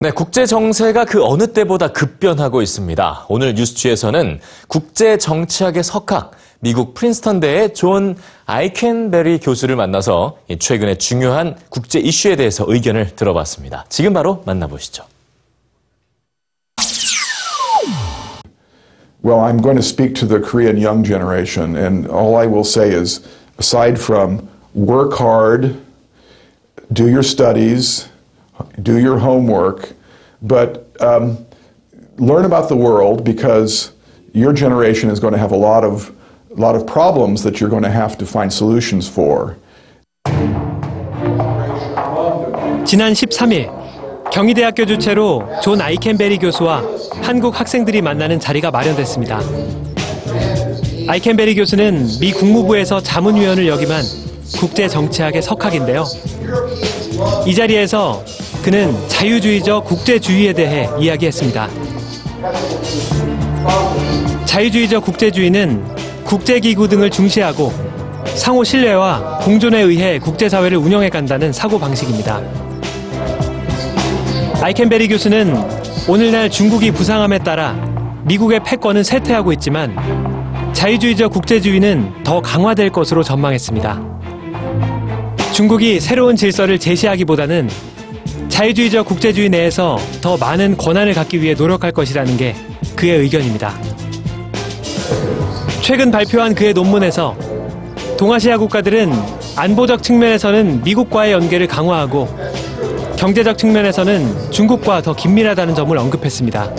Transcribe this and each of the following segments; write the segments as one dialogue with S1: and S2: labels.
S1: 네, 국제 정세가 그 어느 때보다 급변하고 있습니다. 오늘 뉴스G에서는 국제 정치학의 석학, 미국 프린스턴대의 존 아이켄베리 교수를 만나서 최근에 중요한 국제 이슈에 대해서 의견을 들어봤습니다. 지금 바로 만나보시죠.
S2: Well, I'm going to speak to the Korean young generation, and all I will say is aside from work hard, do your studies, do your homework, but um, learn about the world because your generation is going to have a lot of, lot of problems that you're going to have to find solutions for.
S3: 지난 13일 경희대학교 주최로 존 아이켄베리 교수와 한국 학생들이 만나는 자리가 마련됐습니다. 아이켄베리 교수는 미 국무부에서 자문위원을 역임한 국제정치학의 석학인데요. 이 자리에서 그는 자유주의적 국제주의에 대해 이야기했습니다. 자유주의적 국제주의는 국제기구 등을 중시하고 상호 신뢰와 공존에 의해 국제사회를 운영해 간다는 사고방식입니다. 아이켄베리 교수는 오늘날 중국이 부상함에 따라 미국의 패권은 쇠퇴하고 있지만 자유주의적 국제주의는 더 강화될 것으로 전망했습니다. 중국이 새로운 질서를 제시하기보다는 자유주의적 국제주의 내에서 더 많은 권한을 갖기 위해 노력할 것이라는 게 그의 의견입니다. 최근 발표한 그의 논문에서 동아시아 국가들은 안보적 측면에서는 미국과의 연계를 강화하고 경제적 측면에서는 중국과 더 긴밀하다는 점을 언급했습니다.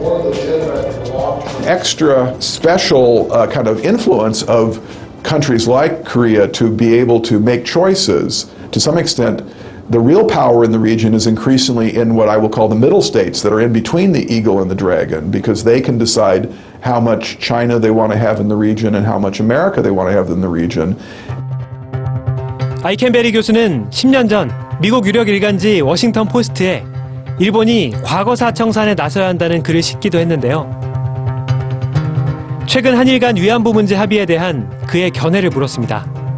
S2: extra special uh, kind of influence of countries like Korea to be able to make choices. To some extent, the real power in the region is increasingly in what I will call the middle states that are in between the eagle and the dragon because they can decide how much China they want to have in the region and how much America they want to have in the region.
S3: 아이켄베리 교수는 10년 전 미국 유력 일간지 워싱턴 포스트에 일본이 과거사 청산에 나서야 한다는 글을 싣기도 했는데요. 최근 한일 간 위안부 문제 합의에 대한 그의 견해를 물었습니다.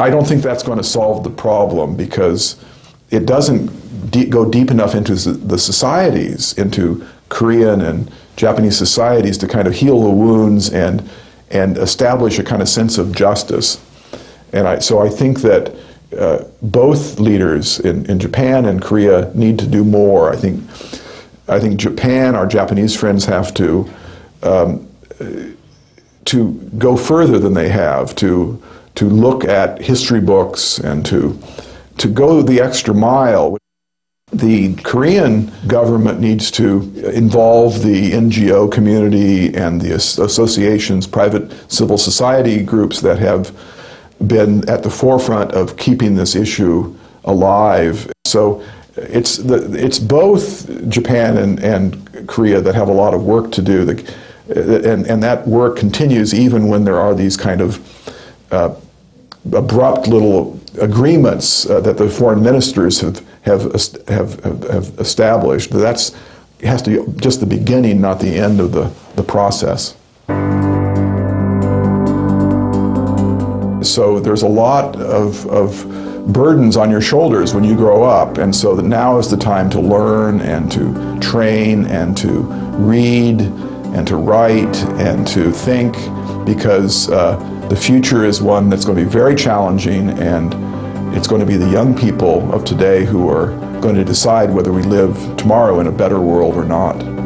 S2: I don't think that's going to solve the problem because it doesn't de- go deep enough into the societies, into Korean and Japanese societies to kind of heal the wounds and and establish a kind of sense of justice. And I, so I think that uh, both leaders in, in Japan and Korea need to do more. I think I think Japan, our Japanese friends, have to um, to go further than they have to to look at history books and to to go the extra mile. The Korean government needs to involve the NGO community and the associations, private civil society groups that have been at the forefront of keeping this issue alive. So it's the, it's both Japan and, and Korea that have a lot of work to do. The, and, and that work continues even when there are these kind of uh, abrupt little agreements uh, that the foreign ministers have, have, have, have established. That's has to be just the beginning, not the end of the, the process. So there's a lot of, of burdens on your shoulders when you grow up, and so that now is the time to learn and to train and to read and to write and to think because uh, the future is one that's going to be very challenging and it's going to be the young people of today who are going to decide whether we live tomorrow in a better world or not.